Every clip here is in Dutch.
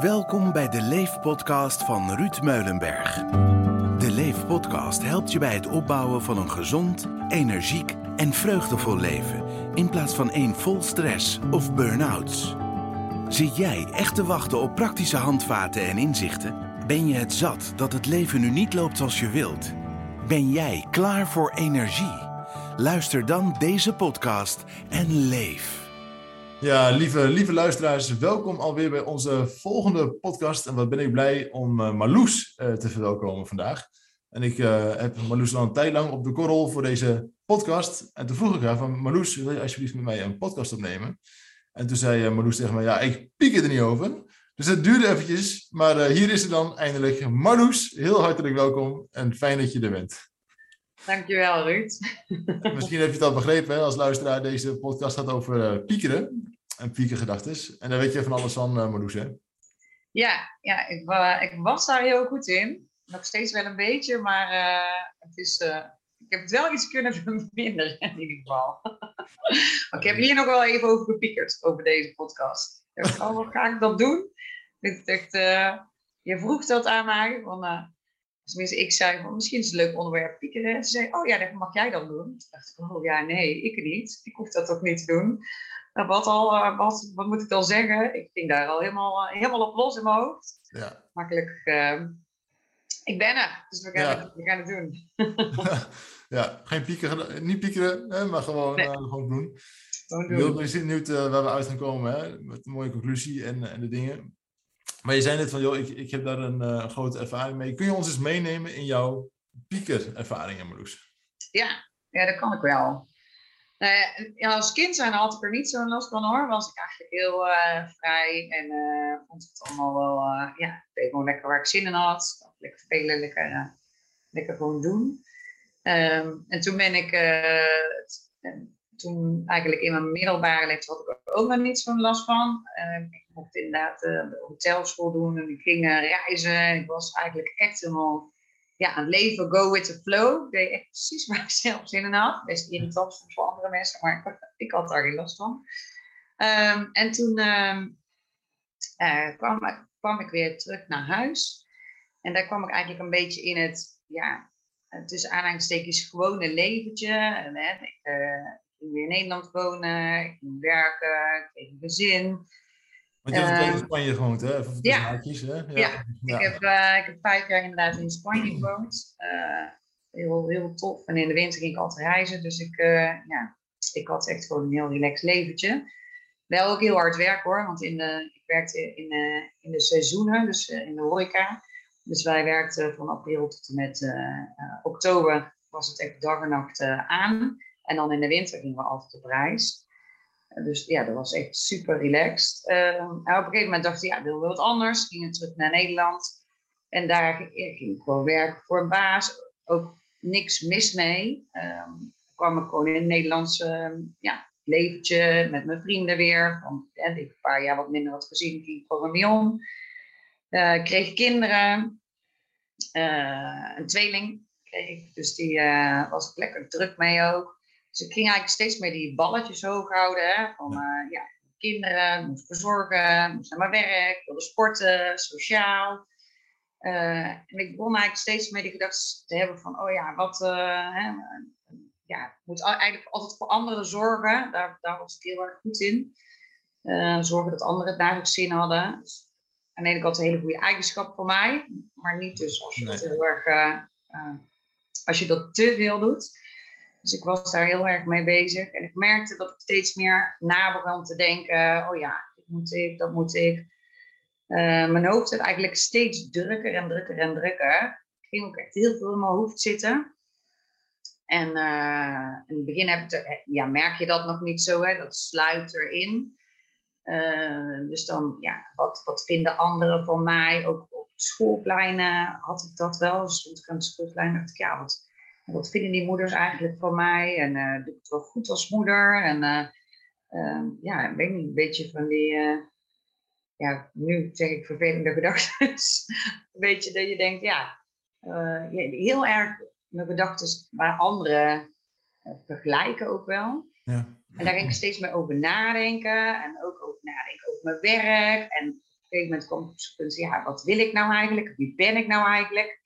Welkom bij de Leef-podcast van Ruud Meulenberg. De Leef-podcast helpt je bij het opbouwen van een gezond, energiek en vreugdevol leven... in plaats van één vol stress of burn-outs. Zit jij echt te wachten op praktische handvaten en inzichten? Ben je het zat dat het leven nu niet loopt zoals je wilt? Ben jij klaar voor energie? Luister dan deze podcast en leef. Ja, lieve, lieve luisteraars, welkom alweer bij onze volgende podcast. En wat ben ik blij om uh, Marloes uh, te verwelkomen vandaag. En ik uh, heb Marloes al een tijd lang op de korrel voor deze podcast. En toen vroeg ik haar van, Marloes, wil je alsjeblieft met mij een podcast opnemen? En toen zei Marloes tegen mij, ja, ik piek er niet over. Dus het duurde eventjes, maar hier is ze dan eindelijk. Marloes, heel hartelijk welkom en fijn dat je er bent. Dankjewel, Ruud. Misschien heb je het al begrepen, hè, als luisteraar. Deze podcast gaat over piekeren en piekergedachtes. En daar weet je van alles van, uh, Marloes, hè? Ja, ja ik, uh, ik, was daar heel goed in. Nog steeds wel een beetje, maar uh, het is, ik heb het wel iets kunnen verminderen in ieder geval. maar ik heb hier nog wel even over gepiekerd, over deze podcast. Ik dacht, oh, ga ik dat doen? Ik dacht, je vroeg dat aan mij, van, Tenminste, ik zei van misschien is het een leuk onderwerp piekeren. Ze zei, oh ja, dat mag jij dan doen. Ik dacht, oh ja, nee, ik niet. Ik hoef dat ook niet te doen. Wat, al, uh, wat, wat moet ik dan zeggen? Ik ging daar al helemaal, uh, helemaal op los in mijn hoofd. Ja. Makkelijk. Uh, ik ben er, dus we gaan, ja. het, we gaan het doen. ja, geen piekeren, niet piekeren, hè, maar gewoon, nee. gewoon doen. Gewoon doen. Ben benieuwd waar we uit gaan komen, hè, met een mooie conclusie en, en de dingen. Maar je zei net van, joh, ik, ik heb daar een grote ervaring mee. Kun je ons eens meenemen in jouw piekerervaringen, Marloes? Ja, ja, dat kan ik wel. Uh, ja, als kind zijn had ik er niet zo'n last van hoor. Was ik eigenlijk heel uh, vrij en uh, vond het allemaal wel, ja, deed gewoon lekker waar ik zin in had. Lekker spelen, lekker, lekker gewoon doen. Um, en toen ben ik, toen eigenlijk in mijn middelbare leeftijd had ik er ook nog niet zo'n last van. Ehm, ik mocht inderdaad de hotelschool doen en ik ging reizen. Ik was eigenlijk echt helemaal ja, leven go with the flow. Ik deed echt precies waar ik zelf zin in had. Best irritant voor andere mensen, maar ik, had daar geen last van. Um, en toen um, uh, kwam, kwam, ik weer terug naar huis. En daar kwam ik eigenlijk een beetje in het, ja, tussen aanhalingstekens gewone leventje. En, hè, ik uh, ging weer in Nederland wonen, ik ging werken, ik kreeg een gezin. Want je hebt uh, in Spanje gewoond, hè? Even ja. Haakjes, hè? Ja. ja. Ik, heb, uh, ik heb vijf jaar inderdaad in Spanje gewoond. Uh, heel, heel tof. En in de winter ging ik altijd reizen. Dus ik, ja, ik had echt gewoon een heel relaxed leventje. Wel ook heel hard werk hoor, want in de, ik werkte in, in de seizoenen, dus in de horeca. Dus wij werkten van april tot en met oktober was het echt dag en nacht aan. En dan in de winter gingen we altijd op reis. Dus ja, dat was echt super relaxed. Uh, op een gegeven moment dacht ik, ja, wil wat anders. Ging terug naar Nederland. En daar ging ik gewoon werken voor een baas. Ook niks mis mee. Um, kwam ik gewoon in een Nederlands ja, leventje met mijn vrienden weer. Want ja, ik een paar jaar wat minder had gezien, ging gewoon mee om. Uh, kreeg kinderen. Eh, een tweeling kreeg ik. Dus die was ik lekker druk mee ook. Dus ik ging eigenlijk steeds meer die balletjes hoog houden. Hè, van uh, ja, kinderen, moest verzorgen, moest naar mijn werk, wilde sporten, sociaal. Uh, en ik begon eigenlijk steeds meer die gedachten te hebben van, oh ja, wat, uh, hè, ja, ik moet eigenlijk altijd voor anderen zorgen. Daar, daar was ik heel erg goed in. zorgen dat anderen het dagelijks zin hadden. Dus aan de ene kant een hele goede eigenschap voor mij, maar niet dus als je nee. dat heel erg, als je dat te veel doet. Dus ik was daar heel erg mee bezig. En ik merkte dat ik steeds meer na begon te denken: oh ja, dit moet ik, dat moet ik. Uh, mijn hoofd werd eigenlijk steeds drukker en drukker en drukker. Ik ging ook echt heel veel in mijn hoofd zitten. En uh, in het begin heb ik ja, merk je dat nog niet zo, hè? dat sluit erin. Dus dan, ja, wat, wat vinden anderen van mij? Ook op schoolpleinen had ik dat wel. Dus stond ik aan het schoolplein dacht ik, ja, wat, wat vinden die moeders eigenlijk van mij? En uh, doe ik het wel goed als moeder? En uh, uh, ja, ik weet niet, een beetje van die, eh, ja, nu zeg ik vervelende gedachten. een beetje dat je denkt, ja, heel erg mijn gedachten waar anderen vergelijken ook wel. Ja. En daar ging ik steeds meer over nadenken. En ook over nadenken over mijn werk. En gegeven moment kwam ik op zo'n punt, ja, wat wil ik nou eigenlijk? Wie ben ik nou eigenlijk?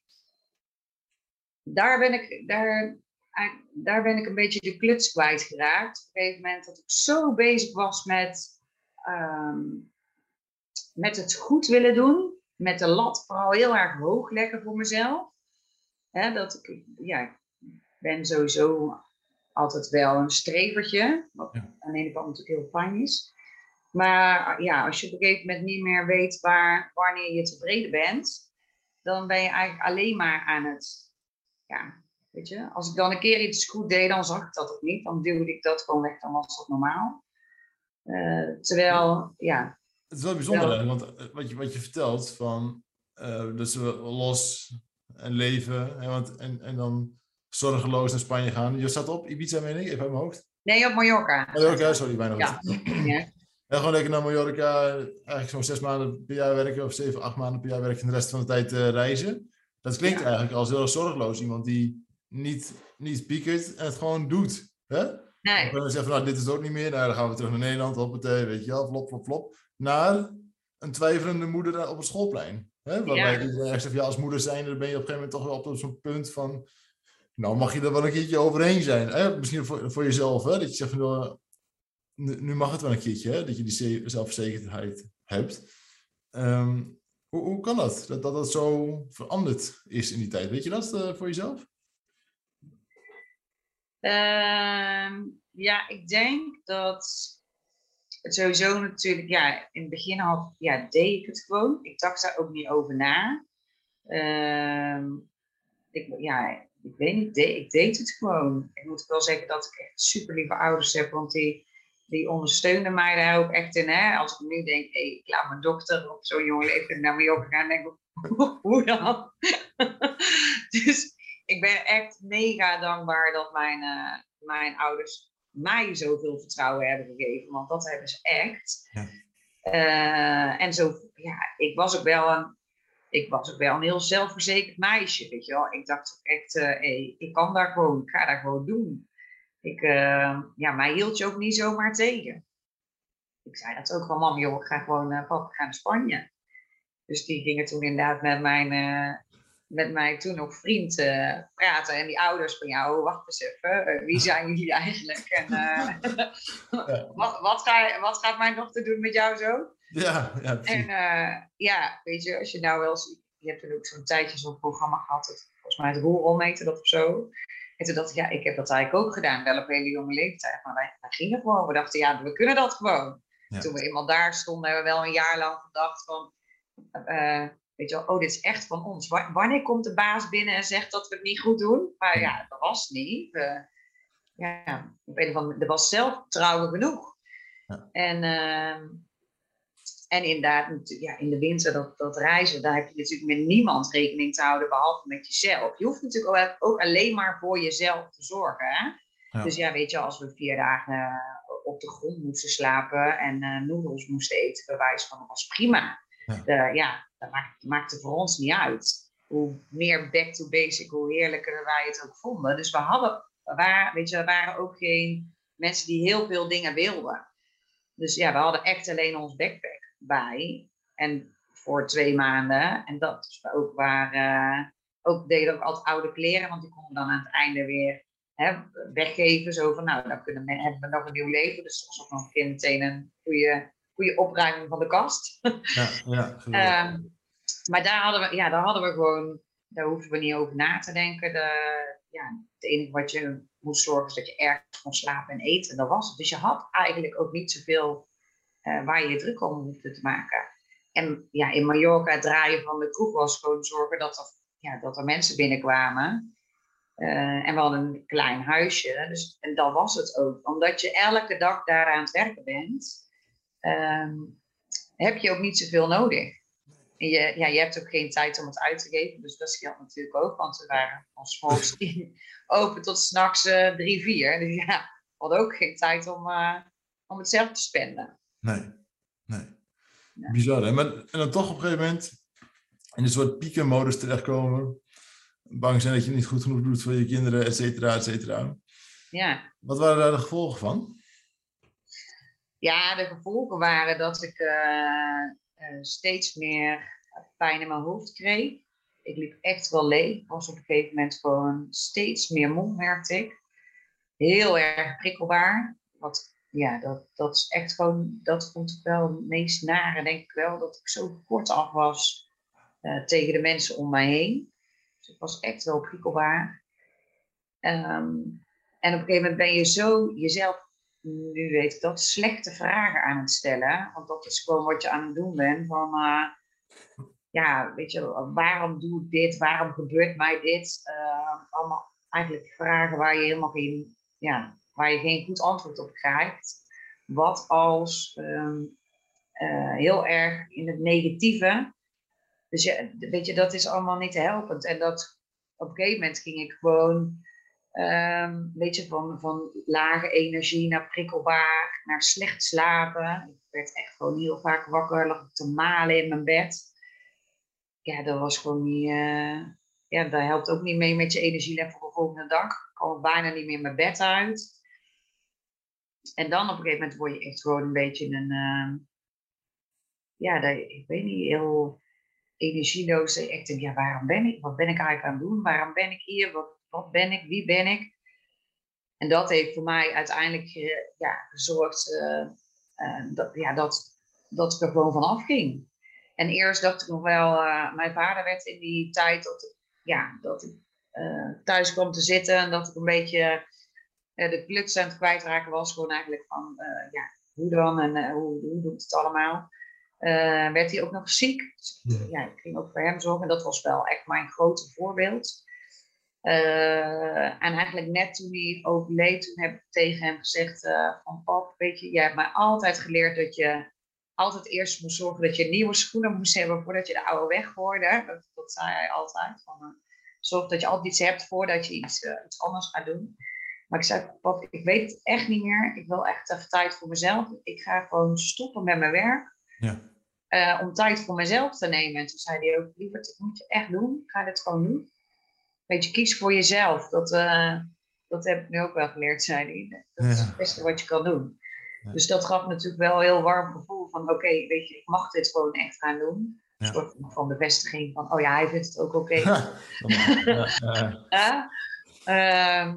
Daar ben ik, daar, daar ben ik een beetje de kluts kwijtgeraakt. Op een gegeven moment dat ik zo bezig was met, ehm, met het goed willen doen. Met de lat vooral heel erg hoog leggen voor mezelf. Dat ik, ja, ik ben sowieso altijd wel een strevertje. Wat aan de ene kant natuurlijk heel fijn is. Maar ja, als je op een gegeven moment niet meer weet waar, wanneer je tevreden bent, dan ben je eigenlijk alleen maar aan het, ja, weet je, als ik dan een keer iets goed deed, dan zag ik dat ook niet. Dan duwde ik dat gewoon weg, dan was dat normaal. Uh, terwijl, ja. Het is wel bijzonder, want eh, wat je, wat je vertelt van, uh, dus los en leven, hè, want, en, en dan zorgeloos naar Spanje gaan. Je zat op Ibiza, meen ik, even uit mijn hoofd. Nee, op Mallorca. Mallorca, sorry, bijna. Ja. Ja, gewoon lekker naar Mallorca, eigenlijk zo'n zes maanden per jaar werken of zeven, acht maanden per jaar werken en de rest van de tijd uh, reizen. Dat klinkt eigenlijk als heel zorgeloos. Iemand die niet, niet piekert en het gewoon doet. Hè? Nee. Dan zeggen van, nou, dit is het ook niet meer. Nou, dan gaan we terug naar Nederland, hoppatee, weet je wel, flop, flop, flop. Naar een twijfelende moeder op het schoolplein. Hè? Waarbij ja. iedereen zegt, ja, als moeder zijn, dan ben je op een gegeven moment toch wel op zo'n punt van... Nou, mag je er wel een keertje overheen zijn. Hè? Misschien voor, voor jezelf, hè? dat je zegt van, nou, nu, mag het wel een keertje, hè? dat je die zelfverzekerdheid hebt. Ehm, hoe, kan dat? dat? Dat dat zo veranderd is in die tijd. Weet je dat uh, voor jezelf? Uh, ja, ik denk dat het sowieso natuurlijk, ja, in het begin had, ja, deed ik het gewoon. Ik dacht daar ook niet over na. Uh, ik, ja, ik weet niet, ik deed het gewoon. Ik moet wel zeggen dat ik echt super lieve ouders heb, want die die ondersteunde mij daar ook echt in. Hè? Als ik nu denk, hey, ik laat mijn dochter op zo'n jonge leeftijd naar Mallorca gaan, denk ik, hoe dan? dus ik ben echt mega dankbaar dat mijn, uh, mijn ouders mij zoveel vertrouwen hebben gegeven, want dat hebben ze echt. Ja. Uh, en zo, ja, ik was ook wel een, ik was ook wel een heel zelfverzekerd meisje, weet je wel. Ik dacht ook echt, uh, hey, ik kan daar gewoon, ik ga daar gewoon doen. Ik, uh, ja, mij hield je ook niet zomaar tegen. Ik zei dat ook van, mam, joh, ik ga gewoon, uh, papa, ga naar Spanje. Dus die gingen toen inderdaad met mijn, uh, met mijn toen nog vriend praten. En die ouders van, ja, oh, wacht eens even, wie zijn jullie eigenlijk? En wat, wat, ga, wat gaat mijn dochter doen met jou zo? Ja, ja. En ja, weet je, als je nou wel eens, je hebt er ook zo'n tijdje zo'n programma gehad, het, volgens mij het roerrolmeter dat of zo. En toen dacht ik, ja, ik heb dat eigenlijk ook gedaan, wel op hele jonge leeftijd. Maar wij, wij gingen gewoon. We dachten, ja, we kunnen dat gewoon. Toen we eenmaal daar stonden, hebben we wel een jaar lang gedacht van... Uh, weet je wel, oh, dit is echt van ons. Wanneer komt de baas binnen en zegt dat we het niet goed doen? Maar ja, dat was niet. Uh, ja, op een of andere, er was zelfvertrouwen genoeg. Ja. En... Uh, en inderdaad, ja, in de winter, dat, dat reizen, daar heb je natuurlijk met niemand rekening te houden, behalve met jezelf. Je hoeft natuurlijk ook, alleen maar voor jezelf te zorgen. Hè? Dus ja, weet je, als we vier dagen eh, op de grond moesten slapen en uh, noedels moesten eten, bij wijze van, dat was prima. Ja, ja dat maakt, maakte voor ons niet uit. Hoe meer back to basic, hoe heerlijker wij het ook vonden. Dus we hadden, waar, weet je, er waren ook geen mensen die heel veel dingen wilden. Dus ja, we hadden echt alleen ons backpack bij. En voor twee maanden. En dat is ook waar. Uh, ook deden ook altijd oude kleren, want die konden dan aan het einde weer hè, weggeven. Zo van, nou, dan kunnen we, hebben we nog een nieuw leven. Dus dat was ook nog een keer meteen een goede, goede opruiming van de kast. Ja, ja um, maar daar hadden, we, ja, daar hadden we gewoon, daar hoefden we niet over na te denken. De, ja, het enige wat je moest zorgen is dat je ergens kon slapen en eten. Dat was het. Dus je had eigenlijk ook niet zoveel uh, waar je je druk om hoefde te maken. En ja, in Mallorca draaien van de kroeg was gewoon zorgen dat er, ja, dat er mensen binnenkwamen. Uh, en we hadden een klein huisje, dus, en dat was het ook. Omdat je elke dag daar aan het werken bent, uh, heb je ook niet zoveel nodig. En je, ja, je hebt ook geen tijd om het uit te geven, dus dat scheelt natuurlijk ook. Want we waren van s'morgens open tot s'nachts uh, drie, vier. Dus ja, we hadden ook geen tijd om, uh, om het zelf te spenden. Nee, nee. Bizar, hè? Maar, en dan toch op een gegeven moment in een soort piekenmodus terechtkomen. Bang zijn dat je niet goed genoeg doet voor je kinderen, et cetera, et cetera. Ja. Wat waren daar de gevolgen van? Ja, de gevolgen waren dat ik uh, steeds meer pijn in mijn hoofd kreeg. Ik liep echt wel leeg. Ik was op een gegeven moment gewoon steeds meer mond, merkte ik. Heel erg prikkelbaar. Wat, ja, dat, dat is echt gewoon, dat vond ik wel het meest nare, denk ik wel, dat ik zo kort af was uh, tegen de mensen om mij heen. Dus ik was echt wel prikkelbaar. Um, en op een gegeven moment ben je zo jezelf, nu weet ik dat, slechte vragen aan het stellen. Want dat is gewoon wat je aan het doen bent. Van, uh, ja, weet je, waarom doe ik dit? Waarom gebeurt mij dit? Uh, allemaal eigenlijk vragen waar je helemaal geen, ja, waar je geen goed antwoord op krijgt. Wat als um, uh, heel erg in het negatieve. Dus je, weet je, dat is allemaal niet helpend. En dat op een gegeven moment ging ik gewoon Um, weet je, van, van lage energie naar prikkelbaar, naar slecht slapen. Ik werd echt gewoon heel vaak wakker, lag te malen in mijn bed. Ja, dat was gewoon niet. Uh, ja, dat helpt ook niet mee met je energielevel voor de volgende dag. Ik kwam bijna niet meer mijn bed uit. En dan op een gegeven moment word je echt gewoon een beetje een. Uh, ja, ik weet niet, heel energieloos. Echt ja, waarom ben ik? Wat ben ik eigenlijk aan het doen? Waarom ben ik hier? Wat, wat ben ik? Wie ben ik? En dat heeft voor mij uiteindelijk ja, gezorgd uh, uh, dat, ja, dat, dat ik er gewoon vanaf ging. En eerst dacht ik nog wel, mijn vader werd in die tijd dat ja, dat ik thuis kwam te zitten en dat ik een beetje de kluts aan het kwijtraken was. Gewoon eigenlijk van, ja, hoe dan en hoe, hoe doet het allemaal? werd hij ook nog ziek. Dus, ja, ik ging ook voor hem zorgen. En dat was wel echt mijn grote voorbeeld. Uh, en eigenlijk net toen hij overleed, toen heb ik tegen hem gezegd uh, van pap, weet je, jij hebt mij altijd geleerd dat je altijd eerst moest zorgen dat je nieuwe schoenen moest hebben voordat je de oude weggooide. Dat, dat zei hij altijd. Van, zorg dat je altijd iets hebt voordat je iets, iets anders gaat doen. Maar ik zei, pap, ik weet het echt niet meer. Ik wil echt even tijd voor mezelf. Ik ga gewoon stoppen met mijn werk. Ja. om tijd voor mezelf te nemen. En toen zei hij ook, lieverd, dat moet je echt doen. Ik ga dit gewoon doen weet je, kies voor jezelf. Dat, uh, dat heb ik nu ook wel geleerd, zei hij. Dat is het beste wat je kan doen. Ja. Dus dat gaf natuurlijk wel een heel warm gevoel van, oké, weet je, ik mag dit gewoon echt gaan doen. Een ja. soort van bevestiging van, oh ja, hij vindt het ook oké. Okay. uh,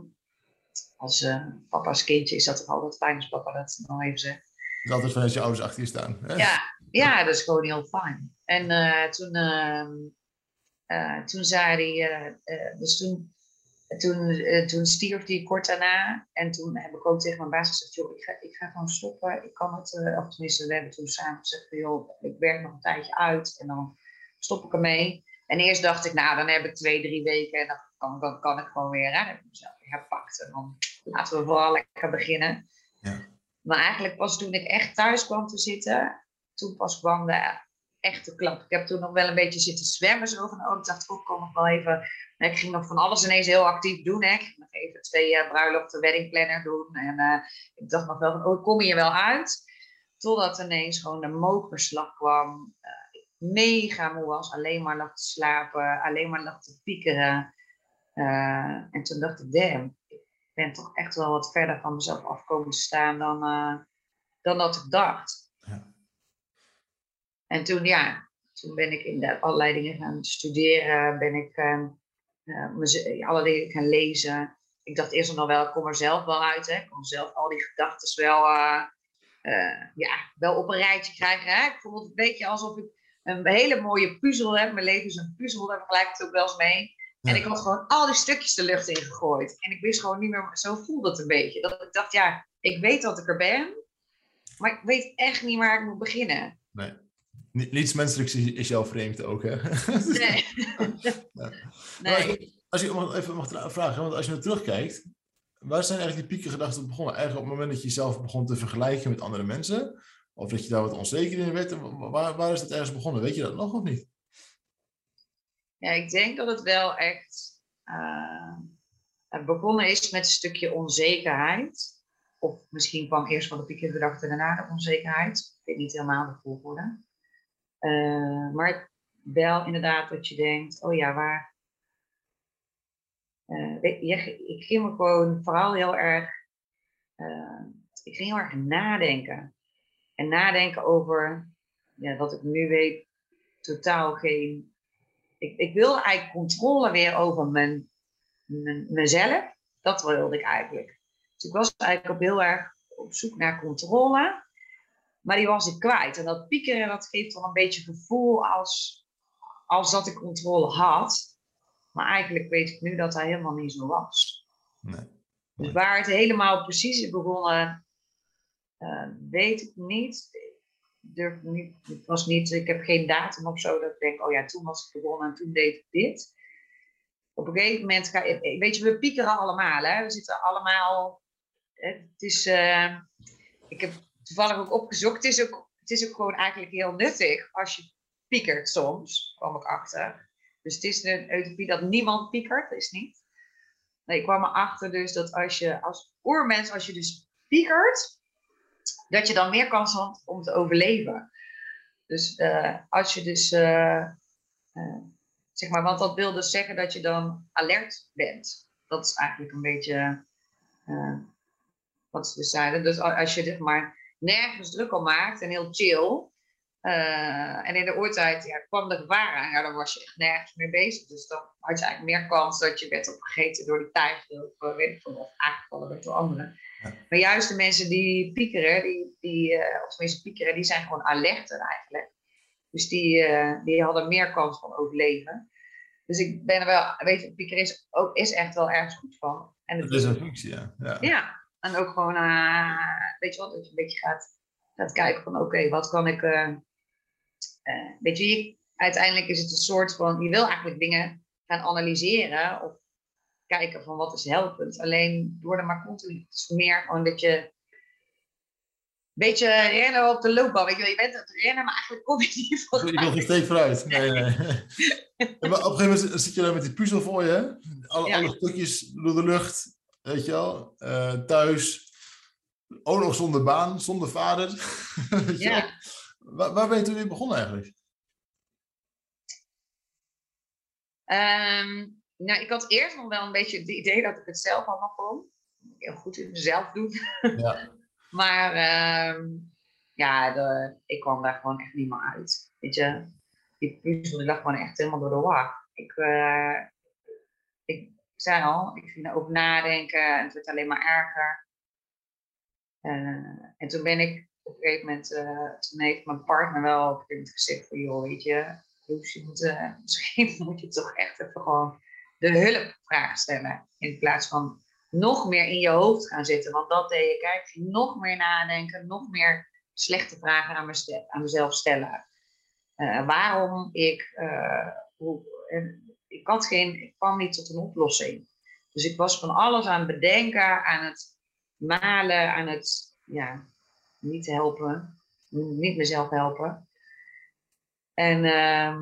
als uh, papa's kindje is dat toch altijd fijn als papa dat nog even zegt. Dat is altijd vanuit je ouders achter je staan. Hè? Ja, ja, dat is gewoon heel fijn. En uh, toen uh, toen zei hij, dus toen, toen, toen stierf hij kort daarna. En toen heb ik ook tegen mijn baas gezegd, joh, ik ga, ik ga gewoon stoppen. Ik kan het, of tenminste, we hebben toen samen gezegd, joh, ik werk nog een tijdje uit en dan stop ik ermee. En eerst dacht ik, nou, dan heb ik twee, drie weken en dan kan, dan kan ik gewoon weer. Ik mezelf herpakt en dan laten we vooral lekker beginnen. Ja. Maar eigenlijk pas toen ik echt thuis kwam te zitten, toen pas kwam de echte klap. Ik heb toen nog wel een beetje zitten zwemmen zo van, oh, ik dacht, ook kom ik wel even. Ik ging nog van alles ineens heel actief doen. Hè. Ik ging nog even twee uh, bruiloften, weddingplanner doen. En uh, ik dacht nog wel van, oh, kom je wel uit? Totdat ineens gewoon de mokerslag kwam. Uh, ik mega moe was, alleen maar lag te slapen, alleen maar lag te piekeren. En toen dacht ik, damn, ik ben toch echt wel wat verder van mezelf afkomen te staan dan, dan dat ik dacht. En toen, ja, toen ben ik inderdaad allerlei dingen gaan studeren. Ben ik uh, alle dingen gaan lezen. Ik dacht eerst nog wel, ik kom er zelf wel uit. Hè. Ik kon zelf al die gedachten wel, ja, wel op een rijtje krijgen. Hè. Ik vond het een beetje alsof ik een hele mooie puzzel heb. Mijn leven is een puzzel, daar vergelijk ik het ook wel eens mee. En ik had gewoon al die stukjes de lucht in gegooid. En ik wist gewoon niet meer, zo voelde het een beetje. Dat ik dacht, ja, ik weet dat ik er ben. Maar ik weet echt niet waar ik moet beginnen. Nee. Niets menselijks is jou vreemd ook, hè? Nee. nee. Als, je, even mag vragen, want als je naar terugkijkt, waar zijn eigenlijk die piekengedachten begonnen? Eigenlijk op het moment dat je jezelf begon te vergelijken met andere mensen, of dat je daar wat onzeker in werd, waar, waar is het ergens begonnen? Weet je dat nog of niet? Ja, ik denk dat het wel echt uh, begonnen is met een stukje onzekerheid. Of misschien kwam eerst van de piekengedachte en daarna de onzekerheid. Ik weet niet helemaal de volgorde. Uh, maar wel inderdaad dat je denkt, oh ja, waar. Je, ik ging me gewoon vooral heel erg. Ik ging heel erg nadenken. En nadenken over ja, wat ik nu weet, totaal geen. Ik, ik wilde eigenlijk controle weer over mijn, mijn, mezelf. Dat wilde ik eigenlijk. Dus ik was eigenlijk op heel erg op zoek naar controle. Maar die was ik kwijt. En dat piekeren, dat geeft dan een beetje gevoel als, als dat ik controle had. Maar eigenlijk weet ik nu dat dat helemaal niet zo was. Nee. Dus waar het helemaal precies is begonnen, uh, weet ik niet. Durf niet. Was niet. Ik heb geen datum of zo dat ik denk, oh ja, toen was ik begonnen en toen deed ik dit. Op een gegeven moment ga je, weet je, we piekeren allemaal. Hè? We zitten allemaal. Het is, uh, ik heb toevallig ook opgezocht. Het is ook, het is ook gewoon eigenlijk heel nuttig als je piekert soms, kwam ik achter. Dus het is een utopie dat niemand piekert, is niet. Nee, ik kwam erachter dus dat als je als oermens, als je dus piekert, dat je dan meer kans hebt om te overleven. Dus uh, als je dus, uh, uh, zeg maar, want dat wil dus zeggen dat je dan alert bent. Dat is eigenlijk een beetje wat ze dus zeiden. Dus als je zeg maar nergens druk om maakt en heel chill. En in de oortijd ja, kwam er gevaar aan, ja, dan was je echt nergens mee bezig. Dus dan had je eigenlijk meer kans dat je werd opgegeten door die tijger of of aangevallen door anderen. Maar juist de mensen die piekeren, die, die, uh, of tenminste piekeren, die zijn gewoon alerter eigenlijk. Dus die, die hadden meer kans van overleven. Dus ik ben er wel, weet je, piekeren is, ook, is echt wel ergens goed van. En het, is een functie, ja. ja. ja. En ook gewoon, uh, weet je wat, dat je een beetje gaat, gaat kijken van oké, wat kan ik. Uh, uh, weet je, uiteindelijk is het een soort van, je wil eigenlijk dingen gaan analyseren of kijken van wat is helpend. Alleen door er maar continu, is meer gewoon dat je een beetje rennen op de loopbaan. Weet je, je bent aan het rennen, maar eigenlijk kom je niet vooruit. Je wil geen steek vooruit. Nee, nee. maar op een gegeven moment zit je daar met die puzzel voor je. Alle, ja. alle stukjes door de lucht. Weet je wel? Uh, thuis. Ook nog zonder baan, zonder vader. ja. Waar, waar, ben je toen weer begonnen eigenlijk? Um, nou, ik had eerst nog wel een beetje het idee dat ik het zelf allemaal kon. Heel goed in mezelf doen. Ja. maar um, ja, de, ik kwam daar gewoon echt niet meer uit. Weet je, die puzzel die lag gewoon echt helemaal door de war. Ik, uh, ik zei al, ik ging erover nadenken en het werd alleen maar erger. Uh, en toen ben ik op een gegeven moment, uh, toen heeft mijn partner wel op een gegeven moment gezegd van, joh, weet je, dus je moet, uh, misschien moet je toch echt even gewoon de hulpvraag stellen. In plaats van nog meer in je hoofd gaan zitten. Want dat deed ik eigenlijk. Nog meer nadenken, nog meer slechte vragen aan, me aan mezelf stellen. Uh, waarom ik, hoe, ik, had geen, ik kwam niet tot een oplossing. Dus ik was van alles aan het bedenken, aan het malen, aan het ja, niet helpen, niet mezelf helpen. En uh,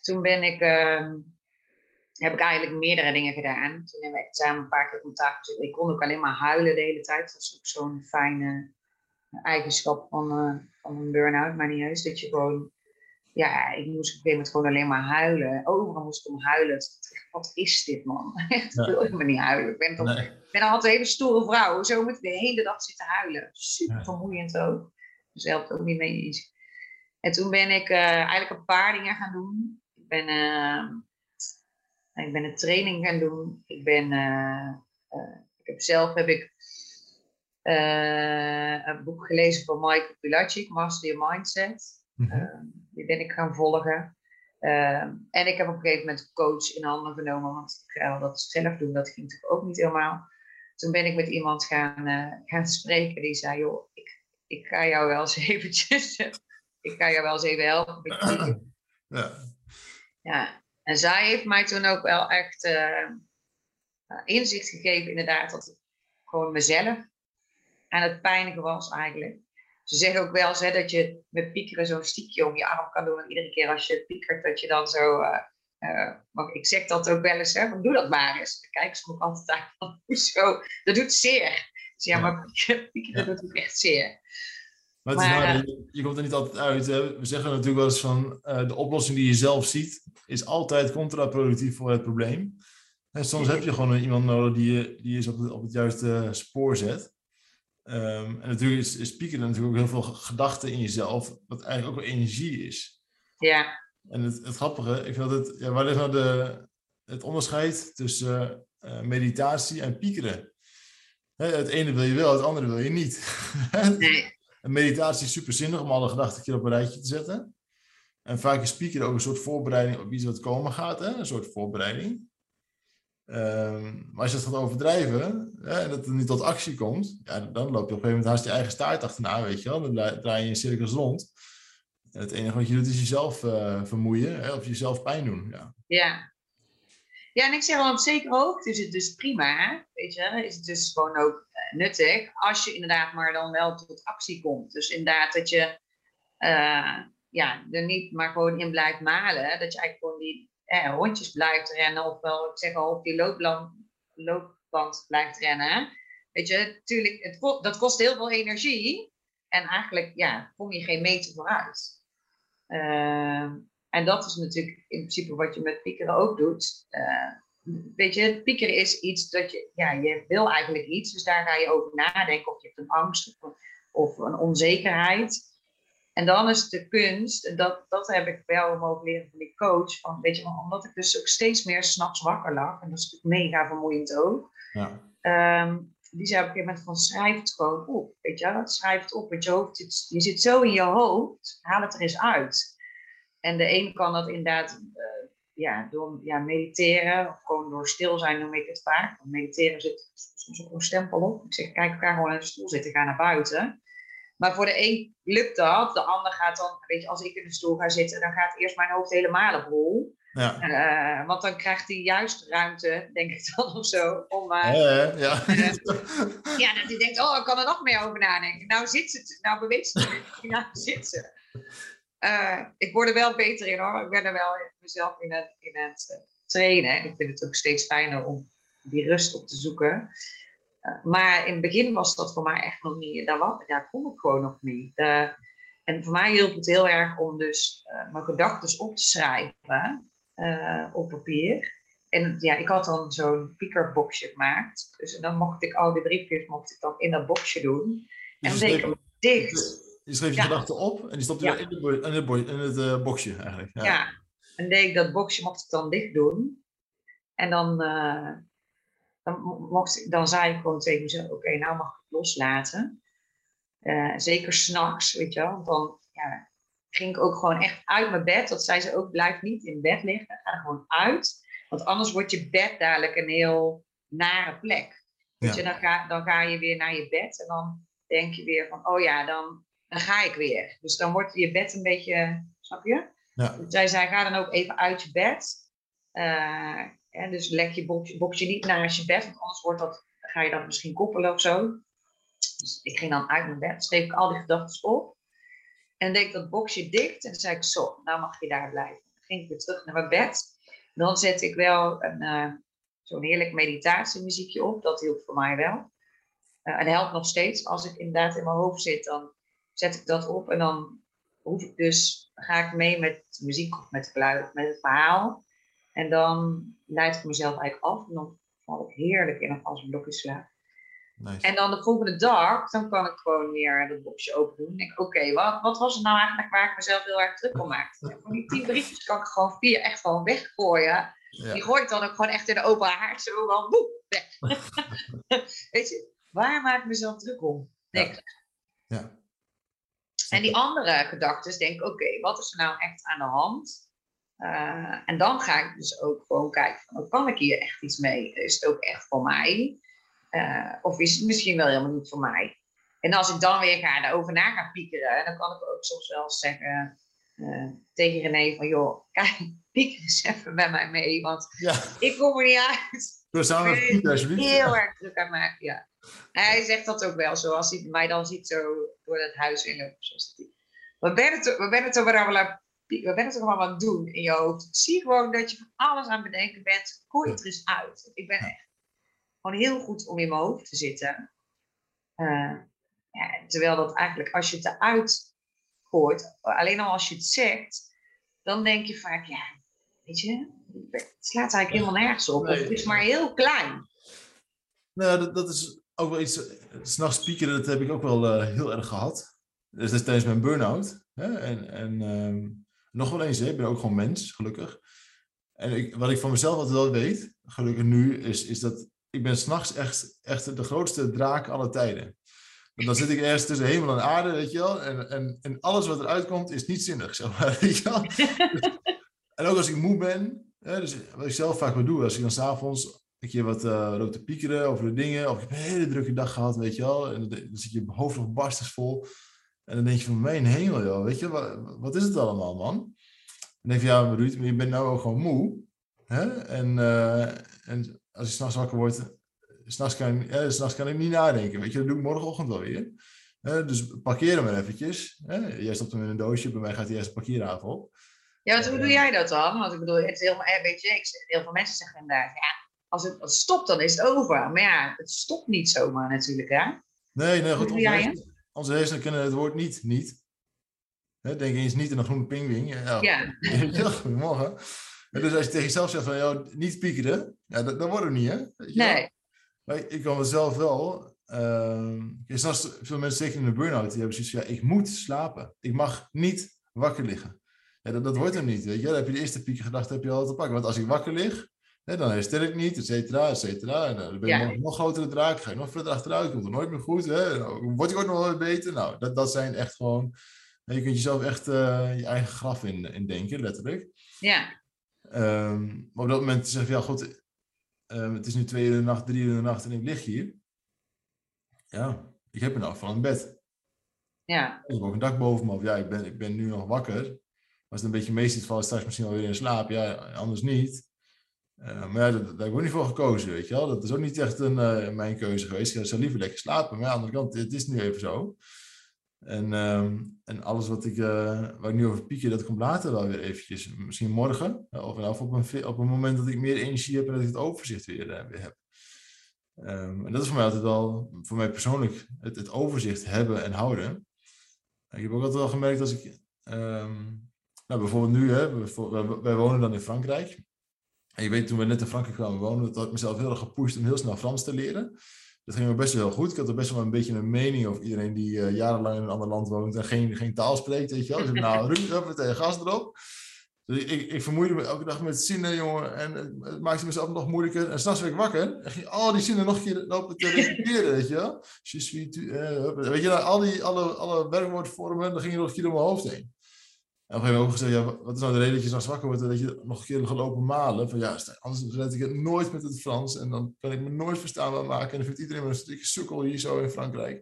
toen ben ik, uh, heb ik eigenlijk meerdere dingen gedaan. Toen hebben we samen een paar keer contact gezet. Ik kon ook alleen maar huilen de hele tijd. Dat is ook zo'n fijne eigenschap van, uh, van een burn-out, maar niet juist. Dat je gewoon ja, ik moest op een gegeven moment gewoon alleen maar huilen. Overal moest ik om huilen. Wat is dit, man? Echt, ik wil helemaal niet huilen. Ik ben, toch, nee. ik ben altijd een hele stoere vrouw. Zo moet ik de hele dag zitten huilen. Super vermoeiend ook. Dus helpt ook niet mee eens. En toen ben ik uh, eigenlijk een paar dingen gaan doen. Ik ben, uh, ik ben een training gaan doen. Ik ben, uh, ik heb zelf heb ik een boek gelezen van Michael Pilacic, Master Your Mindset. Mm -hmm die ben ik gaan volgen. En ik heb op een gegeven moment een coach in handen genomen, want ik dat zelf doen, dat ging natuurlijk ook niet helemaal. Toen ben ik met iemand gaan, gaan spreken die zei, joh, ik, ik ga jou wel eens eventjes, ik ga jou wel eens even helpen. Ja. ja. En zij heeft mij toen ook wel echt uh, inzicht gegeven, inderdaad, dat ik gewoon mezelf aan het pijnigen was eigenlijk. Ze zeggen ook wel eens hè, dat je met piekeren zo'n stiekje om je arm kan doen. En iedere keer als je piekert, dat je dan zo. Uh, uh, ik zeg dat ook wel eens, hè, van, doe dat maar eens. Dan kijken ze me ook altijd aan van, hoezo? Dat doet zeer. Dus ja, maar piekeren, doet ook echt zeer. Maar, maar is je, je, komt er niet altijd uit. Hè? We zeggen natuurlijk wel eens van uh, de oplossing die je zelf ziet, is altijd contraproductief voor het probleem. En soms heb je gewoon iemand nodig die je, die je op, het, op het juiste spoor zet. Ehm, en natuurlijk is, is piekeren natuurlijk ook heel veel gedachten in jezelf, wat eigenlijk ook wel energie is. Ja. En het, het grappige, ik vind het, ja, waar ligt nou de, het onderscheid tussen uh, meditatie en piekeren? het ene wil je wel, het andere wil je niet. nee. Een meditatie is super zinnig om alle gedachten op een rijtje te zetten. En vaak is piekeren ook een soort voorbereiding op iets wat komen gaat, hè? een soort voorbereiding. Um, maar als je het gaat overdrijven hè, en dat het niet tot actie komt, ja, dan loop je op een gegeven moment haast je eigen staart achterna, weet je wel. Dan draai je in cirkels rond. En het enige wat je doet is jezelf uh, vermoeien hè, of jezelf pijn doen. Ja. ja. Ja, en ik zeg wel op zekere hoogte is het dus prima, weet je, is het dus gewoon ook nuttig als je inderdaad maar dan wel tot actie komt. Dus inderdaad dat je uh, ja, er niet maar gewoon in blijft malen, dat je eigenlijk gewoon die eh, rondjes blijft rennen, ofwel ik zeg al op die loopband, loopband blijft rennen. Weet je, natuurlijk, het, dat kost heel veel energie. En eigenlijk ja, kom je geen meter vooruit. Uh, en dat is natuurlijk in principe wat je met piekeren ook doet. Weet je, piekeren is iets dat je, ja, je wil eigenlijk iets, dus daar ga je over nadenken. Of je hebt een angst of, of een onzekerheid. En dan is de kunst, dat, dat heb ik wel mogen leren van die coach, van, weet je, omdat ik dus ook steeds meer s'nachts wakker lag, en dat is natuurlijk mega vermoeiend ook. Ja. Um, die zei op een gegeven moment van schrijf het gewoon op, weet je schrijf het op, want je hoofd zit, je zit zo in je hoofd, haal het er eens uit. En de een kan dat inderdaad uh, ja, door ja, mediteren, of gewoon door stil zijn noem ik het vaak. Mediteren zit soms ook een stempel op. Ik zeg, kijk elkaar gewoon in de stoel zitten, ga naar buiten. Maar voor de een lukt dat, de ander gaat dan, weet je, als ik in de stoel ga zitten, dan gaat eerst mijn hoofd helemaal op rol. Ja. Uh, want dan krijgt hij juist ruimte, denk ik dan of zo. Om, uh, ja, ja. Ja, dat hij denkt, oh, ik kan er nog meer over nadenken. Nou zit ze, nou beweegt ze, nou zit ze. Ik word er wel beter in hoor. Ik ben er wel mezelf in het, in het trainen. Ik vind het ook steeds fijner om die rust op te zoeken maar in het begin was dat voor mij echt nog niet, daar, was, daar kon ik gewoon nog niet. Uh, en voor mij hielp het heel erg om dus mijn gedachten op te schrijven op papier. En ja, ik had dan zo'n piekerboxje gemaakt. Dus dan mocht ik al die briefjes mocht ik dan in dat boxje doen. En dan deed ik hem dicht. Je schreef je ja. gedachten op en die stopte je in, de, in, het, in het boxje eigenlijk. Ja. ja. en deed ik dat boxje mocht ik dan dicht doen. En dan dan, mocht, dan zei ik gewoon tegen mezelf, oké, nou mag ik het loslaten. Uh, zeker s'nachts, weet je wel. Want dan ja, ging ik ook gewoon echt uit mijn bed. Dat zei ze ook, blijf niet in bed liggen. Ga er gewoon uit. Want anders wordt je bed dadelijk een heel nare plek. Weet je, dan ga, dan ga je weer naar je bed. En dan denk je weer van, oh ja, dan, dan ga ik weer. Dus dan wordt je bed een beetje, snap je? Ja. Dus zij zei, ga dan ook even uit je bed. Uh, dus leg je boxje, niet naast je bed, want anders wordt dat, ga je dat misschien koppelen of zo. Dus ik ging dan uit mijn bed, schreef ik al die gedachten op. En deed ik dat boxje dicht en dan zei ik zo, nou mag je daar blijven. Dan ging ik weer terug naar mijn bed. Dan zet ik wel een, uh, zo'n heerlijk meditatiemuziekje op, dat hielp voor mij wel. Uh, en helpt nog steeds. Als ik inderdaad in mijn hoofd zit, dan zet ik dat op en dan hoef ik dus, ga ik mee met muziek of met geluid, met het verhaal. En dan leid ik mezelf eigenlijk af. En dan val ik heerlijk in een vast blokje slaap. Nice. En dan de volgende dag, dan kan ik gewoon weer dat boxje open doen. En denk oké, wat, wat was het nou eigenlijk waar ik mezelf heel erg druk om maakte? Van die tien briefjes kan ik gewoon vier echt gewoon weggooien. Die gooi ik dan ook gewoon echt in de open haard. Zo van, boep, weg. Weet je, waar maak ik mezelf druk om? Ja. ja. En die andere gedachten denk ik, oké, wat is er nou echt aan de hand? Uh, en dan ga ik dus ook gewoon kijken, van, oh, kan ik hier echt iets mee? Is het ook echt voor mij? Uh, of is het misschien wel helemaal niet voor mij? En als ik dan weer ga daarover na gaan piekeren, dan kan ik ook soms wel zeggen uh, tegen René van, joh, kijk, pieker eens even met mij mee, want ja. ik kom er niet uit. Dus ik ben heel erg druk aan maken, ja. Hij zegt dat ook wel, zoals hij mij dan ziet zo door het huis in. Wat ben het, het bent er gewoon wat doen in je hoofd. Ik zie gewoon dat je van alles aan het bedenken bent. Gooi het er eens uit. Ik ben echt gewoon heel goed om in mijn hoofd te zitten. Uh, ja, terwijl dat eigenlijk, als je het eruit gooit, alleen al als je het zegt, dan denk je vaak, ja, weet je, het slaat eigenlijk helemaal nergens op. Of het is maar heel klein. Nou, dat, dat is ook wel iets, s'nachts piekeren, dat heb ik ook wel heel erg gehad. Dus dat is tijdens mijn burn-out. En, en ehm, nog wel eens, hè? ik ben ook gewoon mens, gelukkig. En ik, wat ik van mezelf altijd wel weet, gelukkig nu, is, is dat ik ben s'nachts echt, echt de grootste draak aller tijden. En dan zit ik ergens tussen hemel en aarde, weet je wel. En, en, en alles wat eruit komt is niet zinnig, zeg maar. Weet je wel? en ook als ik moe ben, hè, dus wat ik zelf vaak wil doen, als ik dan s'avonds een keer wat uh, te piekeren over de dingen, of ik heb een hele drukke dag gehad, weet je wel. En dan, zit je hoofd nog barstensvol. En dan denk je van, mijn hemel, joh, weet je, wat, wat is het allemaal, man? Dan denk je, ja, Ruud, je bent nou ook gewoon moe. Hè? En, uh, en als je s'nachts wakker wordt, s'nachts kan, eh, kan ik niet nadenken. Weet je, dat doe ik morgenochtend wel weer. Eh, dus parkeer hem eventjes. Eh, jij stopt hem in een doosje, bij mij gaat hij eerst de parkeerhaven op. Ja, want hoe doe jij dat dan? Want ik bedoel, het is heel, weet je, heel veel mensen zeggen inderdaad, ja, als het, als het stopt, dan is het over. Maar ja, het stopt niet zomaar natuurlijk, hè? Nee, nee, goed. Onze hersenen, kennen het woord niet, niet. Hè, denk eens niet in een groene pingwing. Ja. ja. ja goedemorgen. Dus als je tegen jezelf zegt van, jou niet piekeren, ja, dat, dat wordt het niet, hè? Nee. Maar ik kan mezelf wel... Uh, veel mensen zeker in een burn-out, die hebben zoiets van, ja, ik moet slapen. Ik mag niet wakker liggen. Ja, dat, dat wordt hem niet, weet je. Dan heb je de eerste pieken gedacht, heb je al te pakken. Want als ik wakker lig, hè, dan herstel ik niet, et cetera, et cetera. En dan ben je nog, nog grotere draak, ga je nog verder achteruit, komt er nooit meer goed. Hè? Word ik ook nog wel beter? Nou, dat, dat zijn echt gewoon... Je kunt jezelf echt uh, je eigen graf in, in denken, letterlijk. Ja. Um, maar op dat moment zeg je, ja, god, um, het is nu twee uur in de nacht, drie uur in de nacht en ik lig hier. Ja, ik heb een afval in bed. Ja. Ik heb ook een dak boven me. Of ja, ik ben, ik ben nu nog wakker. Als het een beetje mee zit, val ik straks misschien alweer in slaap. Ja, anders niet. Uh, maar ja, daar, heb ik ook niet voor gekozen, weet je wel. Dat is ook niet echt een, uh, mijn keuze geweest. Ik zou liever lekker slapen. Maar aan de andere kant, het is nu even zo. En, um, en alles wat ik, uh, waar ik nu over pieken, dat komt later wel weer eventjes. Misschien morgen. Of, op, een, op een moment dat ik meer energie heb en dat ik het overzicht weer, heb. Um, en dat is voor mij altijd wel, voor mij persoonlijk, het, het overzicht hebben en houden. Ik heb ook altijd wel gemerkt als ik, um, nou bijvoorbeeld nu, hè, wij wonen dan in Frankrijk. En je weet, toen we net in Frankrijk kwamen wonen, dat had ik mezelf heel erg gepusht om heel snel Frans te leren. Dat ging me best wel goed. Ik had er best wel een beetje een mening over iedereen die uh, jarenlang in een ander land woont en geen, geen taal spreekt, weet je wel. Dus ik nou, Ruud, meteen gas erop. Dus ik, ik, vermoeide me elke dag met zinnen, jongen. En het maakte mezelf nog moeilijker. En s'nachts werd ik wakker en ging al die zinnen nog een keer lopen te repeteren, weet je wel. Je uh, weet je, al die, alle, alle werkwoordvormen, dan ging je nog een keer door mijn hoofd heen. En op een gegeven moment ook gezegd, ja, wat is nou de reden dat je s'nachts wakker wordt en dat je nog een keer gelopen malen? Van ja, anders red ik het nooit met het Frans en dan kan ik me nooit verstaanbaar maken. En dan vindt iedereen me een stukje sukkel hier zo in Frankrijk.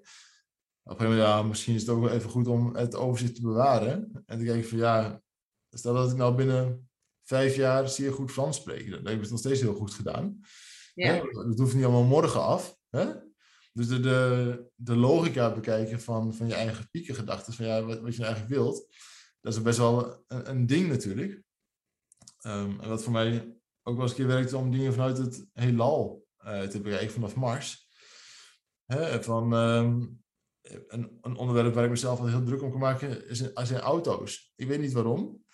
Op een gegeven moment, ja, misschien is het ook wel even goed om het overzicht te bewaren. En te kijken van ja, stel dat ik nou binnen vijf jaar zeer goed Frans spreek. Dan heb ik het nog steeds heel goed gedaan. Ja. Dat hoeft niet allemaal morgen af. Hè? Dus de, de, de logica bekijken van, van je eigen piekengedachten, van ja, wat, wat je nou eigenlijk wilt dat is best wel een, een ding natuurlijk. Um, en wat voor mij ook wel eens een keer werkt om dingen vanuit het heelal uh, te bekijken vanaf Mars. Hè, van, um, een, een, onderwerp waar ik mezelf al heel druk om kan maken is zijn auto's. Ik weet niet waarom.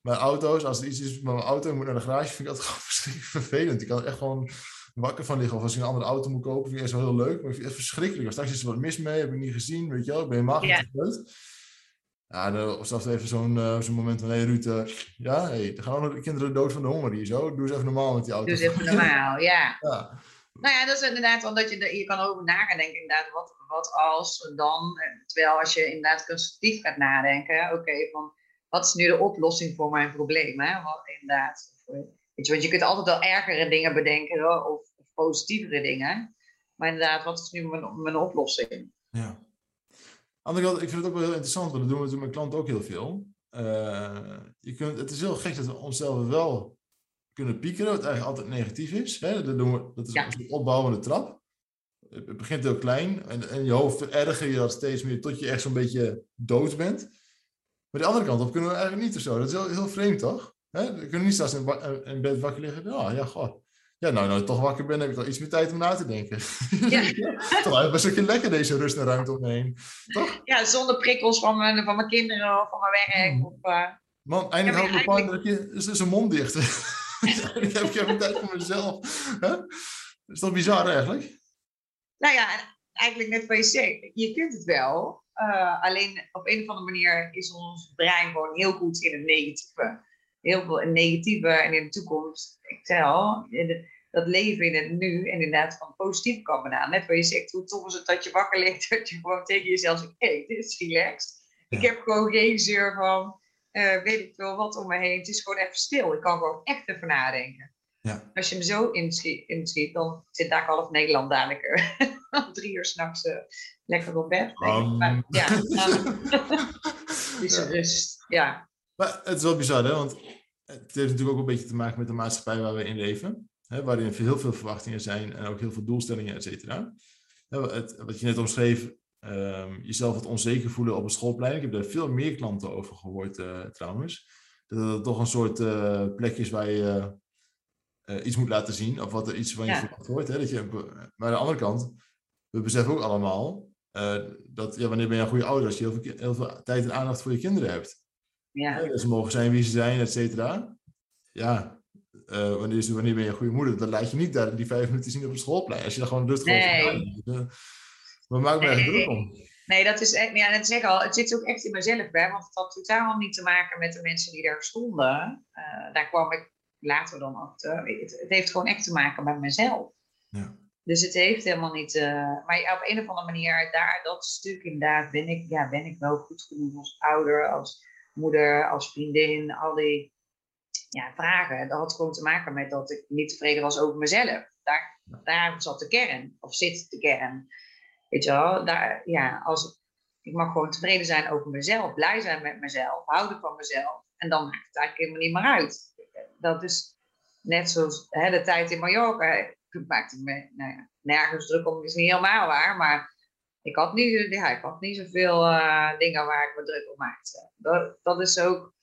Maar auto's, als er iets is met mijn auto, ik moet naar de garage, vind ik dat gewoon verschrikkelijk vervelend. Ik kan er echt gewoon wakker van liggen. Of als ik een andere auto moet kopen, vind ik het wel heel leuk. Maar ik vind het echt verschrikkelijk. Als straks is er wat mis mee, heb ik niet gezien, weet je wel. Ik ben helemaal ja. Ja, dan was dat even zo'n uh, zo'n moment van, hé hey, Ruud, uh, ja, hey, dan gaan de kinderen dood van de honger hier zo. Doe eens even normaal met die auto. Doe eens even normaal, ja. ja. Nou ja, dat is inderdaad wel dat je, je kan over na gaan denken, inderdaad, wat, wat als dan, terwijl als je inderdaad constructief gaat nadenken, oké, okay, van wat is nu de oplossing voor mijn probleem, hè? Wat, inderdaad. Weet je, want je kunt altijd wel ergere dingen bedenken of, of positievere dingen, maar inderdaad, wat is nu mijn, mijn oplossing? Ja andere kant, ik vind het ook wel heel interessant, want dat doen we met mijn klanten ook heel veel. Uh, je kunt, het is heel gek dat we onszelf wel kunnen piekeren, wat eigenlijk altijd negatief is. Hè? Dat, doen we, dat is ja. een opbouwende trap. Het begint heel klein en, en je hoofd vererger je dat steeds meer tot je echt zo'n beetje dood bent. Maar de andere kant op kunnen we eigenlijk niet of zo. Dat is heel, heel vreemd, toch? Hè? We kunnen niet straks in, in bed wakker liggen. Ja, ja, goh ja, nou, nou toch wakker ben, heb ik toch iets meer tijd om na te denken. Ja. toch best een lekker deze rust en ruimte om me heen. Toch? Ja, zonder prikkels van mijn, van mijn kinderen of van mijn werk. Hmm. Of, uh... Man, eindelijk houdt mijn partner eigenlijk... zijn mond dicht. ik heb, ik heb een tijd voor mezelf. Huh? Is dat bizar eigenlijk? Nou ja, eigenlijk net wat je zegt, je kunt het wel. Uh, alleen op een of andere manier is ons brein gewoon heel goed in het negatieve. Heel veel negatieve en in de toekomst. Ik zei al, dat leven in het nu en inderdaad van positief kan benaderen. Net wat je zegt, hoe tof is het dat je wakker ligt, dat je gewoon tegen jezelf zegt, hé, hey, dit is relaxed. Ik heb gewoon geen zeur van, uh, weet ik veel wat om me heen. Het is gewoon even stil. Ik kan gewoon echt even nadenken. Ja. Als je me zo inschiet, inschiet dan zit daar half Nederland dadelijk om drie uur s'nachts uh, lekker op bed. Um. Maar, ja, um, is rust. Ja. Maar het is wel bizar, hè? want het heeft natuurlijk ook een beetje te maken met de maatschappij waar we in leven. Hè, waarin heel veel verwachtingen zijn en ook heel veel doelstellingen, et cetera. Wat je net omschreef, um, jezelf wat onzeker voelen op een schoolplein. Ik heb daar veel meer klanten over gehoord uh, trouwens. Dat het toch een soort uh, plek is waar je uh, iets moet laten zien. Of wat er iets van je ja. hoort. Hè? Dat je, maar aan de andere kant, we beseffen ook allemaal dat ja, wanneer ben je een goede ouder als je heel veel, heel veel tijd en aandacht voor je kinderen hebt. Ja. ja ze mogen zijn wie ze zijn, et cetera. Ja, uh, wanneer, wanneer ben je een goede moeder? Dan laat je niet daar die vijf minuten zien op het schoolplein. Als je dan gewoon rustig nee. over Maar maak me nee, echt druk om. Nee, dat is echt, ja, dat zeg al, het zit ook echt in mezelf bij, want het had totaal niet te maken met de mensen die daar stonden. Uh, daar kwam ik later dan achter. Het, het, heeft gewoon echt te maken met mezelf. Ja. Dus het heeft helemaal niet. Uh, maar op een of andere manier, daar, dat stuk inderdaad, ben ik, ja, ben ik wel goed genoeg als ouder, als moeder, als vriendin, al die ja, vragen. Dat had gewoon te maken met dat ik niet tevreden was over mezelf. Daar, daar zat de kern, of zit de kern. Weet je wel, daar, ja, als, ik mag gewoon tevreden zijn over mezelf, blij zijn met mezelf, houden van mezelf. En dan maakt het eigenlijk helemaal niet meer uit. Dat is net zoals hè, de tijd in Mallorca. Maakte me nou ja, nergens druk om, is niet helemaal waar, maar ik had niet, ik had niet zoveel uh, dingen waar ik me druk om maakte. Dat, is ook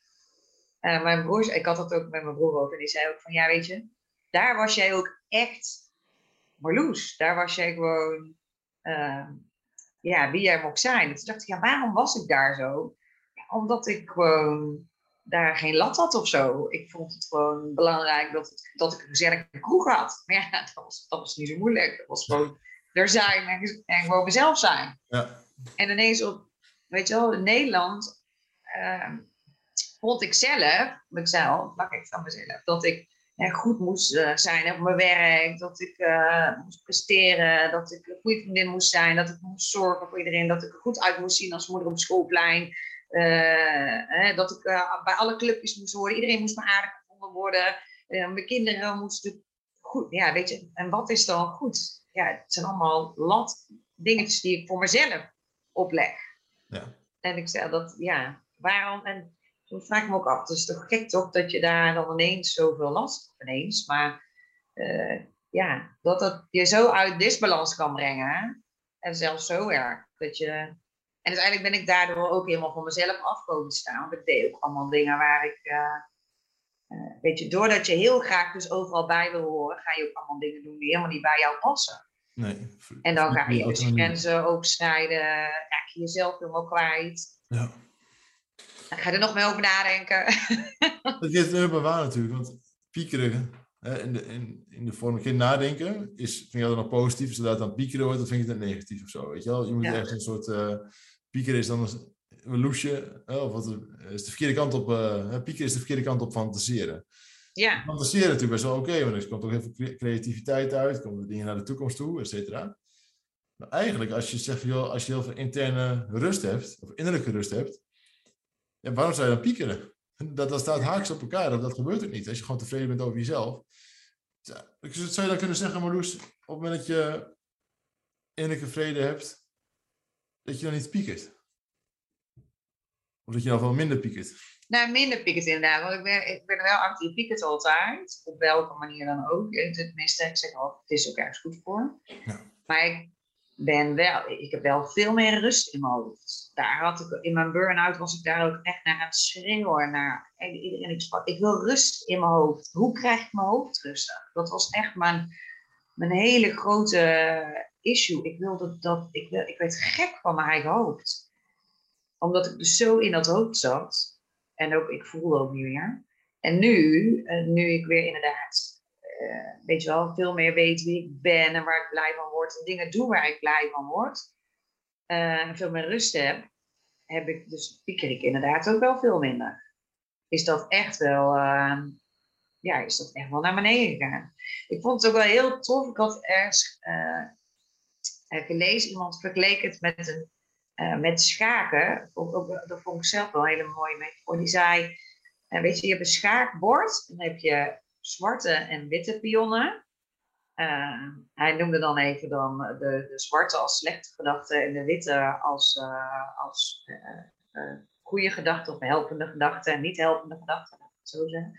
uh, mijn broers, ik had dat ook met mijn broer over, die zei ook van, ja weet je, daar was jij ook echt Marloes. Daar was jij gewoon, uh, ja, wie jij mocht zijn. En toen dacht ik, ja, waarom was ik daar zo? Ja, omdat ik gewoon daar geen lat had of zo. Ik vond het gewoon belangrijk dat, dat ik een gezellige kroeg had. Maar ja, dat was, dat was niet zo moeilijk. Dat was gewoon er zijn en, en gewoon mezelf zijn. Ja. En ineens op, weet je wel, in Nederland... Uh, vond ik zelf, mezelf, mag ik van mezelf, dat ik goed moest uh, zijn op mijn werk, dat ik uh, moest presteren, dat ik een goede vriendin moest zijn, dat ik moest zorgen voor iedereen, dat ik er goed uit moest zien als moeder op schoolplein, uh, hè, dat ik bij alle clubjes moest worden, iedereen moest me aardig gevonden worden, mijn kinderen moesten goed, ja weet je, en wat is dan goed? Ja, het zijn allemaal lat dingetjes die ik voor mezelf opleg. Ja. En ik zei dat, ja, waarom, en toen vraag ik me ook af, het is toch gek toch dat je daar dan ineens zoveel last van ineens, maar uh, ja, dat het je zo uit disbalans kan brengen en zelfs zo erg dat je en uiteindelijk ben ik daardoor ook helemaal van mezelf afkomen staan. Want ik deed ook allemaal dingen waar ik, uh, uh, weet je, doordat je heel graag dus overal bij wil horen, ga je ook allemaal dingen doen die helemaal niet bij jou passen. Nee. En dan ga je dus grenzen overschrijden, raak je jezelf helemaal kwijt. Ja ga je er nog mee over nadenken. dat is helemaal waar natuurlijk, want piekeren hè, in, de, in, in de vorm geen nadenken is, vind je dat nog positief. Zodra het dan piekeren wordt, dan vind je het negatief of zo. Weet je, wel? je moet ja. echt een soort uh, piekeren is dan een loesje, of wat is de verkeerde kant op, uh, piekeren is de verkeerde kant op fantaseren. Ja. Fantaseren natuurlijk best wel oké, want er komt ook heel veel creativiteit uit, komen dingen naar de toekomst toe, et cetera. Maar eigenlijk, als je zegt, joh, als je heel veel interne rust hebt, of innerlijke rust hebt, ja, waarom zou je dan piekeren? Dat, dat staat haaks op elkaar, dat, dat gebeurt ook niet. Als je gewoon tevreden bent over jezelf. Zou je dan kunnen zeggen, Marloes, op het moment dat je innerlijke vrede hebt, dat je dan niet piekert? Of dat je dan wel minder piekert? Nou, minder piekert inderdaad. Want ik ben, ik ben wel actief piekert altijd. Op welke manier dan ook. Tenminste, ik zeg al, het is ook ergens goed voor. Ja. Maar ik ben wel, ik heb wel veel meer rust in mijn hoofd. Daar had ik, in mijn burn-out was ik daar ook echt naar aan het schreeuwen. Naar iedereen ik sprak. Ik wil rust in mijn hoofd. Hoe krijg ik mijn hoofd rustig? Dat was echt mijn, mijn hele grote issue. Ik wilde dat, ik, wil, ik werd gek van mijn eigen hoofd. Omdat ik dus zo in dat hoofd zat. En ook, ik voelde ook niet meer. En nu, eh, nu ik weer inderdaad weet je wel, veel meer weet wie ik ben en waar ik blij van word. En dingen doen waar ik blij van word. en veel meer rust heb. Heb ik dus pieker ik inderdaad ook wel veel minder. Is dat echt wel, ja, is dat echt wel naar beneden gegaan. Ik vond het ook wel heel tof. Ik had ergens gelezen, iemand vergeleek het met een uh, met schaken, dat vond ik zelf wel een hele mooie metafoor. Die zei, uh, weet je, je hebt een schaakbord, dan heb je zwarte en witte pionnen. Uh, hij noemde dan even dan de, de zwarte als slechte gedachten en de witte als, als goede gedachten of helpende gedachten en niet helpende gedachten, zo zeggen.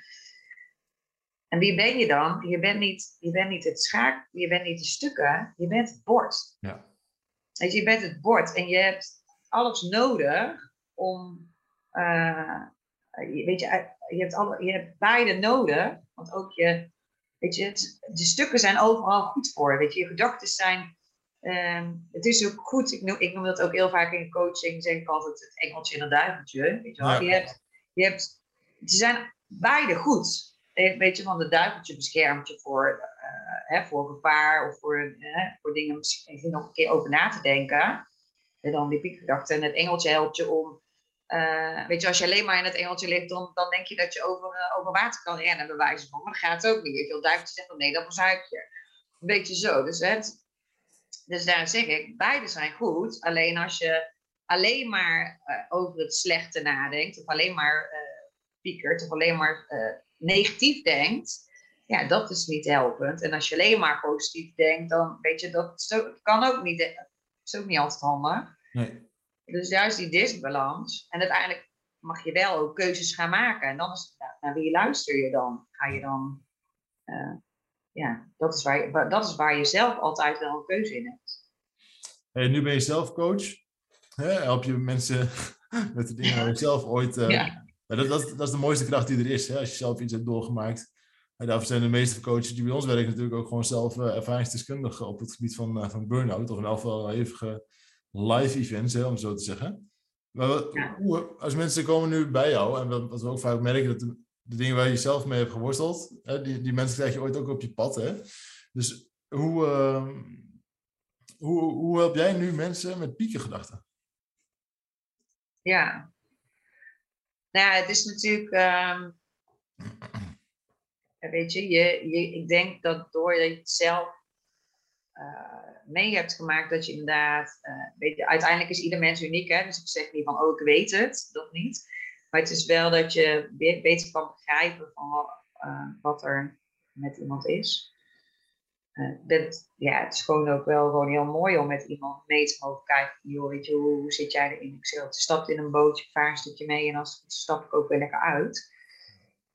En wie ben je dan? Je bent niet, je bent niet het schaak, je bent niet de stukken, je bent het bord. Ja. Je bent het bord en je hebt alles nodig om. Uh, weet je, je hebt, alle, je hebt beide nodig. Want ook je. Weet je, de stukken zijn overal goed voor. Weet je, je gedachten zijn. Um, het is ook goed, ik noem, ik noem dat ook heel vaak in coaching, zeg ik altijd het engeltje en het duiveltje. Weet je, wel? je, hebt, je hebt, ze zijn beide goed. Weet je, van de duiveltje beschermt je voor hè, voor gevaar of voor, hè, voor dingen misschien nog een keer over na te denken. En dan die piekgedachte. En het engeltje helpt je om, uh, weet je, als je alleen maar in het engeltje ligt, dan, dan denk je dat je over, over water kan rennen, bij wijze van. Maar dat gaat ook niet. Weet je wel, duiveltje dan nee, dat verzuip je. Een beetje zo. Dus, het, dus daar zeg ik, beide zijn goed. Alleen als je alleen maar over het slechte nadenkt, of alleen maar piekert, of alleen maar negatief denkt, ja, dat is niet helpend. En als je alleen maar positief denkt, dan weet je, dat kan ook niet, is ook niet altijd handig. Nee. Dus juist die disbalans. En uiteindelijk mag je wel ook keuzes gaan maken. En dan is het, naar wie luister je dan? Ga je dan, uh, ja, dat is, waar je, dat is waar je zelf altijd wel een keuze in hebt. Hey, nu ben je zelf coach. Hè? Help je mensen met de dingen waar je zelf ooit... Uh, ja. Dat, dat, dat, is de mooiste kracht die er is. Hè? Als je zelf iets hebt doorgemaakt en daarvoor zijn de meeste coaches die bij ons werken natuurlijk ook gewoon zelf uh, ervaringsdeskundig op het gebied van, uh, van burn-out. Of in elk geval hevige live events, hè, om zo te zeggen. Maar hoe, als mensen komen nu bij jou, en wat we ook vaak merken, dat de, de dingen waar je zelf mee hebt geworsteld, hè, die, die mensen krijg je ooit ook op je pad. Hè? Dus hoe, uh, hoe, hoe help jij nu mensen met piekengedachten? Ja. Nou ja, het is natuurlijk... Ehm, weet je, je, ik denk dat door je het zelf uh, mee hebt gemaakt, dat je inderdaad, uh, weet je, uiteindelijk is ieder mens uniek, hè? dus ik zeg niet van, oh, ik weet het, dat niet. Maar het is wel dat je beter kan begrijpen van wat, wat er met iemand is. ja, het is gewoon ook wel gewoon heel mooi om met iemand mee te mogen kijken. Joh, weet je, hoe, zit jij erin? Ik zeg, stapt in een bootje, vaar een stukje mee en als stap ik ook weer lekker uit.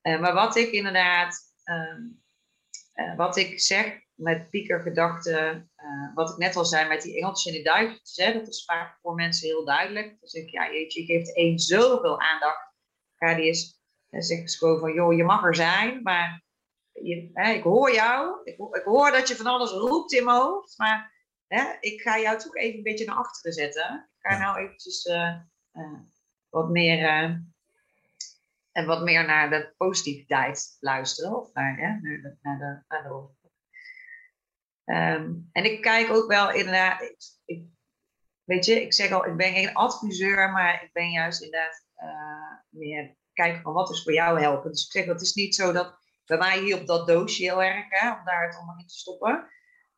maar wat ik inderdaad Ehm, eh, wat ik zeg met piekergedachten, uh, wat ik net al zei met die engeltjes en die duiveltjes, hè, dat is vaak voor mensen heel duidelijk. Dus ik, ja, jeetje, je geeft één zoveel aandacht. Ja, die dan zegt gewoon van, joh, je mag er zijn, maar je, hè, ik hoor jou, ik, ik, hoor dat je van alles roept in mijn hoofd, maar hè, ik ga jou toch even een beetje naar achteren zetten. Ik ga nou eventjes uh, wat meer en wat meer naar de positiviteit luisteren. Of naar, de. Naar de, naar de um, en ik kijk ook wel inderdaad. Ik, weet je, ik zeg al, ik ben geen adviseur, maar ik ben juist inderdaad uh, meer kijken van wat is voor jou helpen. Dus ik zeg, het is niet zo dat bij mij hier op dat doosje heel erg, hè, om daar het allemaal in te stoppen.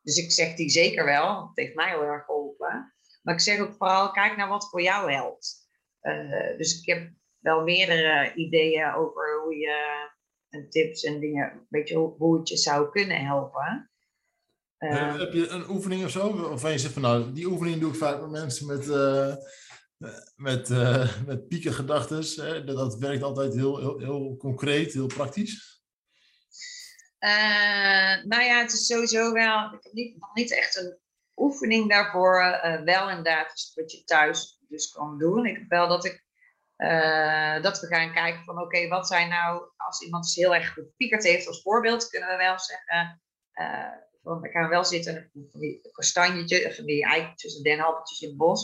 Dus ik zeg die zeker wel, het heeft mij heel erg geholpen. Maar ik zeg ook vooral, kijk naar wat voor jou helpt. Uh, dus ik heb wel meerdere ideeën over hoe je en tips en dingen, weet je, hoe het je zou kunnen helpen. Uh, heb je een oefening of zo? Waarvan je zegt van nou, die oefening doe ik vaak met mensen met, uh, met, uh, met piekengedachten. Dat, dat werkt altijd heel, heel, heel concreet, heel praktisch. nou ja, het is sowieso wel, ik heb niet, nog niet echt een oefening daarvoor. wel inderdaad, wat je thuis dus kan doen. Ik heb wel dat ik uh, dat we gaan kijken van oké, wat zijn nou, als iemand dus heel erg gepiekerd heeft als voorbeeld, kunnen we wel zeggen, uh, van, we gaan wel zitten van die kastanjetjes, van die eikeltjes en in het bos.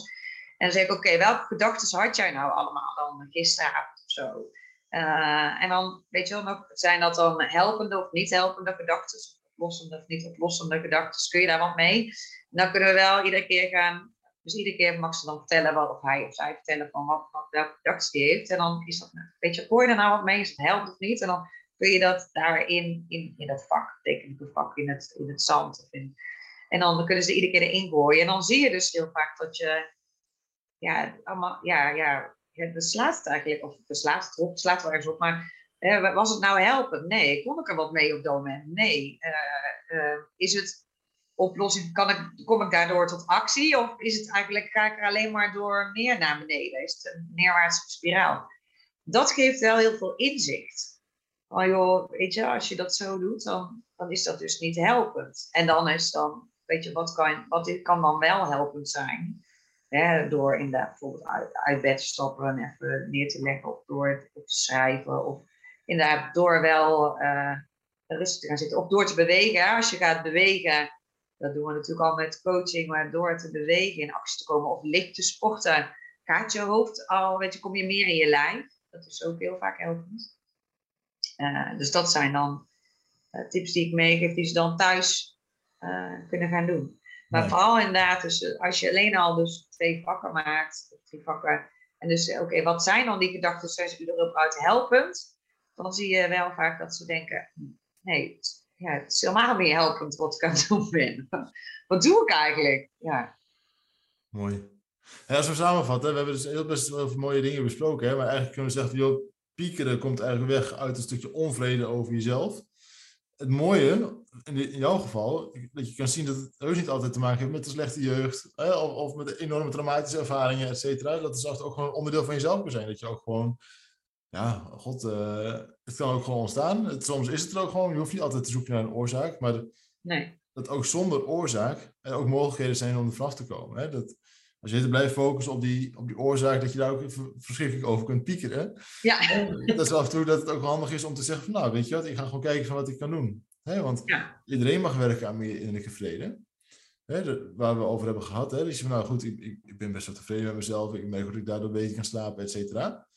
En dan zeg ik, oké, welke gedachten had jij nou allemaal dan gisteravond of zo? Uh, en dan, weet je wel, nog, zijn dat dan helpende of niet helpende gedachten, oplossende of niet oplossende gedachten, kun je daar wat mee? dan kunnen we wel iedere keer gaan, dus iedere keer mag ze dan vertellen wat, of hij of zij vertellen van wat, wat welke gedachten die heeft. En dan is dat, weet je, hoor je nou wat mee, is het helpt of niet? En dan kun je dat daarin, in, in dat vak, tekenen vak, in het, in het zand. En dan kunnen ze iedere keer erin gooien. En dan zie je dus heel vaak dat je, ja, allemaal, ja, ja, het eigenlijk, of het slaat het op, slaat wel ergens op, maar was het nou helpen? Nee. Kon ik er wat mee op dat moment? Nee. Uh, uh, is het oplossing, kan ik, kom ik daardoor tot actie? Of is het eigenlijk, ga ik er alleen maar door meer naar beneden? Is het een neerwaartse spiraal? Dat geeft wel heel veel inzicht. Oh joh, weet je, als je dat zo doet, dan, dan is dat dus niet helpend. En dan is dan, weet je, wat kan, wat kan dan wel helpend zijn? Hè, door inderdaad bijvoorbeeld uit, uit bed te stappen en even neer te leggen of door te schrijven. Of inderdaad door wel uh, rustig te gaan zitten. Of door te bewegen. Als je gaat bewegen, dat doen we natuurlijk al met coaching, maar door te bewegen, in actie te komen of licht te sporten, gaat je hoofd al, weet je, kom je meer in je lijf. Dat is ook heel vaak helpend. Uh, dus dat zijn dan uh, tips die ik meegeef, die ze dan thuis uh, kunnen gaan doen. Maar vooral inderdaad, dus als je alleen al dus twee vakken maakt, drie vakken, en dus oké, wat zijn dan die gedachten zes uur erop uit helpend? Dan zie je wel vaak dat ze denken, hm, nee, ja, het is helemaal meer helpend wat ik aan het doen ben. wat doe ik eigenlijk? Ja. Mooi. Als we samenvatten, we hebben dus heel best wel mooie dingen besproken, hè, maar eigenlijk kunnen we zeggen, joh, piekeren komt eigenlijk weg uit een stukje onvrede over jezelf. Het mooie, in jouw geval, dat je kan zien dat het heus niet altijd te maken heeft met de slechte jeugd, hè, of, of, met enorme traumatische ervaringen, et cetera. Dat is ook gewoon onderdeel van jezelf kan zijn. Dat je ook gewoon ja, god, uh, het kan ook gewoon ontstaan. Het, soms is het er ook gewoon. Je hoeft niet altijd te zoeken naar een oorzaak. Maar nee. dat ook zonder oorzaak er ook mogelijkheden zijn om er vanaf te komen. Hè? Dat, als je blijft focussen op die, op die oorzaak, dat je daar ook verschrikkelijk over kunt piekeren. Ja. Dat is af en toe dat het ook handig is om te zeggen van, nou, weet je wat, ik ga gewoon kijken van wat ik kan doen. Hè? Want iedereen mag werken aan meer innerlijke vrede. Hè, waar we over hebben gehad. Hè? Dus van, nou goed, ik, ik, ik ben best wel tevreden met mezelf. Ik merk dat ik daardoor beter kan slapen, et cetera.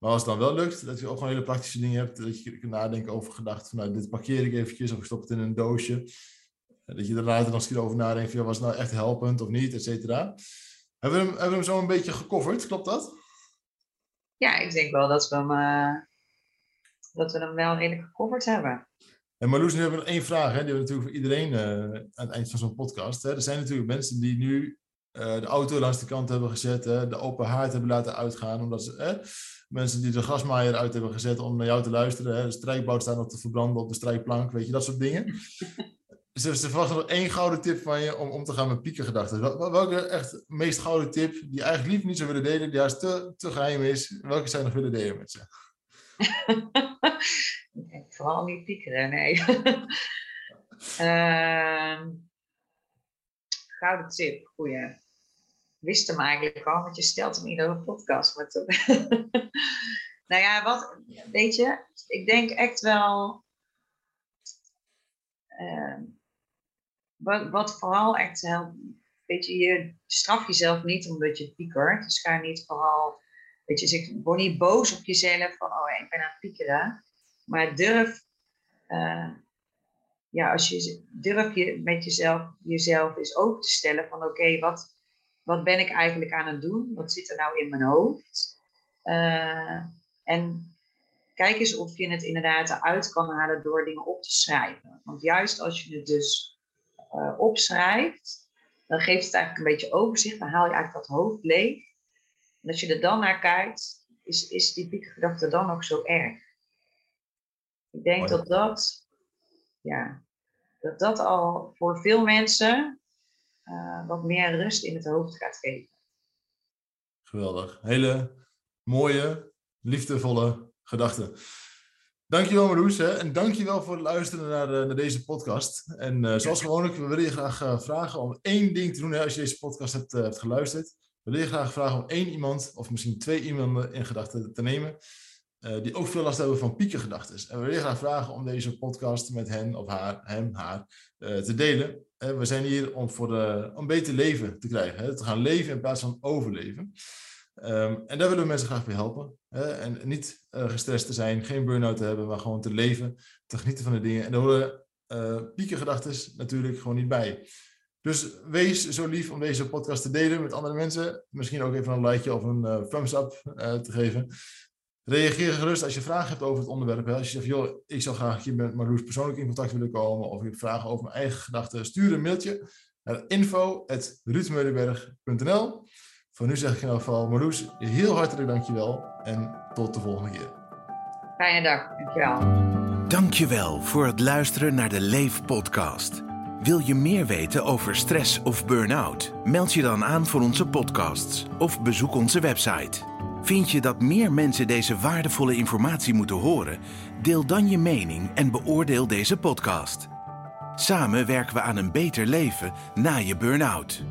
Maar als het dan wel lukt, dat je ook gewoon hele praktische dingen hebt, dat je kunt nadenken over gedachten van nou, dit parkeer ik eventjes of ik stop het in een doosje. Dat je er later nog eens over nadenkt van was het nou echt helpend of niet, et cetera. Hebben we, hem, hebben we hem zo een beetje gecoverd, klopt dat? Ja, ik denk wel dat we hem, uh, dat we hem wel redelijk gecoverd hebben. En Marloes, nu hebben we nog één vraag, hè? die hebben we natuurlijk voor iedereen uh, aan het eind van zo'n podcast. Hè? Er zijn natuurlijk mensen die nu uh, de auto langs de kant hebben gezet, hè? de open haard hebben laten uitgaan, omdat ze mensen die de gasmaaier uit hebben gezet om naar jou te luisteren. Hè? De strijkbout staat nog te verbranden op de strijkplank, weet je, dat soort dingen. dus ze verwachten nog één gouden tip van je om om te gaan met piekengedachten. Welke echt meest gouden tip die je eigenlijk liever niet zou willen delen, die juist te, te geheim is, welke zou je nog willen delen met ze? nee, vooral niet piekeren, nee. uh, gouden tip, goeie wist hem eigenlijk al, want je stelt hem in een podcast. Maar nou ja, wat, weet je, ik denk echt wel. Uh, wat, wat, vooral echt helpt, weet je, je straf jezelf niet omdat je piekert. Dus ga niet vooral, weet je, zeg, word niet boos op jezelf van, oh ik ben aan het piekeren. Maar durf, uh, ja, als je durf je met jezelf, jezelf eens open te stellen van, oké, wat, wat ben ik eigenlijk aan het doen? Wat zit er nou in mijn hoofd? Uh, en kijk eens of je het inderdaad eruit kan halen door dingen op te schrijven. Want juist als je het dus uh, opschrijft, dan geeft het eigenlijk een beetje overzicht. Dan haal je eigenlijk dat hoofd leeg. En als je er dan naar kijkt, is, is die piekgedachte dan ook zo erg. Ik denk dat dat, ja, dat dat al voor veel mensen uh, wat meer rust in het hoofd gaat geven. Geweldig. Hele mooie, liefdevolle gedachten. Dankjewel Marloes hè? en dankjewel voor het luisteren naar, uh, naar deze podcast. En uh, zoals gewoonlijk, we willen je graag vragen om één ding te doen hè, als je deze podcast hebt, hebt geluisterd. We willen je graag vragen om één iemand of misschien twee iemanden in gedachten te nemen uh, die ook veel last hebben van piekengedachten. En we willen graag vragen om deze podcast met hen of haar, hem, haar, uh, te delen. Uh, we zijn hier om, voor de, om beter leven te krijgen. Hè? Te gaan leven in plaats van overleven. Ehm, en daar willen we mensen graag bij helpen. Hè? En niet uh, gestrest te zijn, geen burn-out te hebben, maar gewoon te leven, te genieten van de dingen. En daar horen piekengedachten natuurlijk gewoon niet bij. Dus wees zo lief om deze podcast te delen met andere mensen. Misschien ook even een likeje of een thumbs up te geven. Reageer gerust als je vragen hebt over het onderwerp. Als je zegt, joh, ik zou graag hier met Marloes persoonlijk in contact willen komen. Of je hebt vragen over mijn eigen gedachten. Stuur een mailtje naar info.ruudmeulenberg.nl Voor nu zeg ik in ieder geval, Marloes, heel hartelijk dankjewel. En tot de volgende keer. Fijne dag, dankjewel. Dankjewel voor het luisteren naar de Leef podcast. Wil je meer weten over stress of burn-out? Meld je dan aan voor onze podcasts of bezoek onze website. Vind je dat meer mensen deze waardevolle informatie moeten horen? Deel dan je mening en beoordeel deze podcast. Samen werken we aan een beter leven na je burn-out.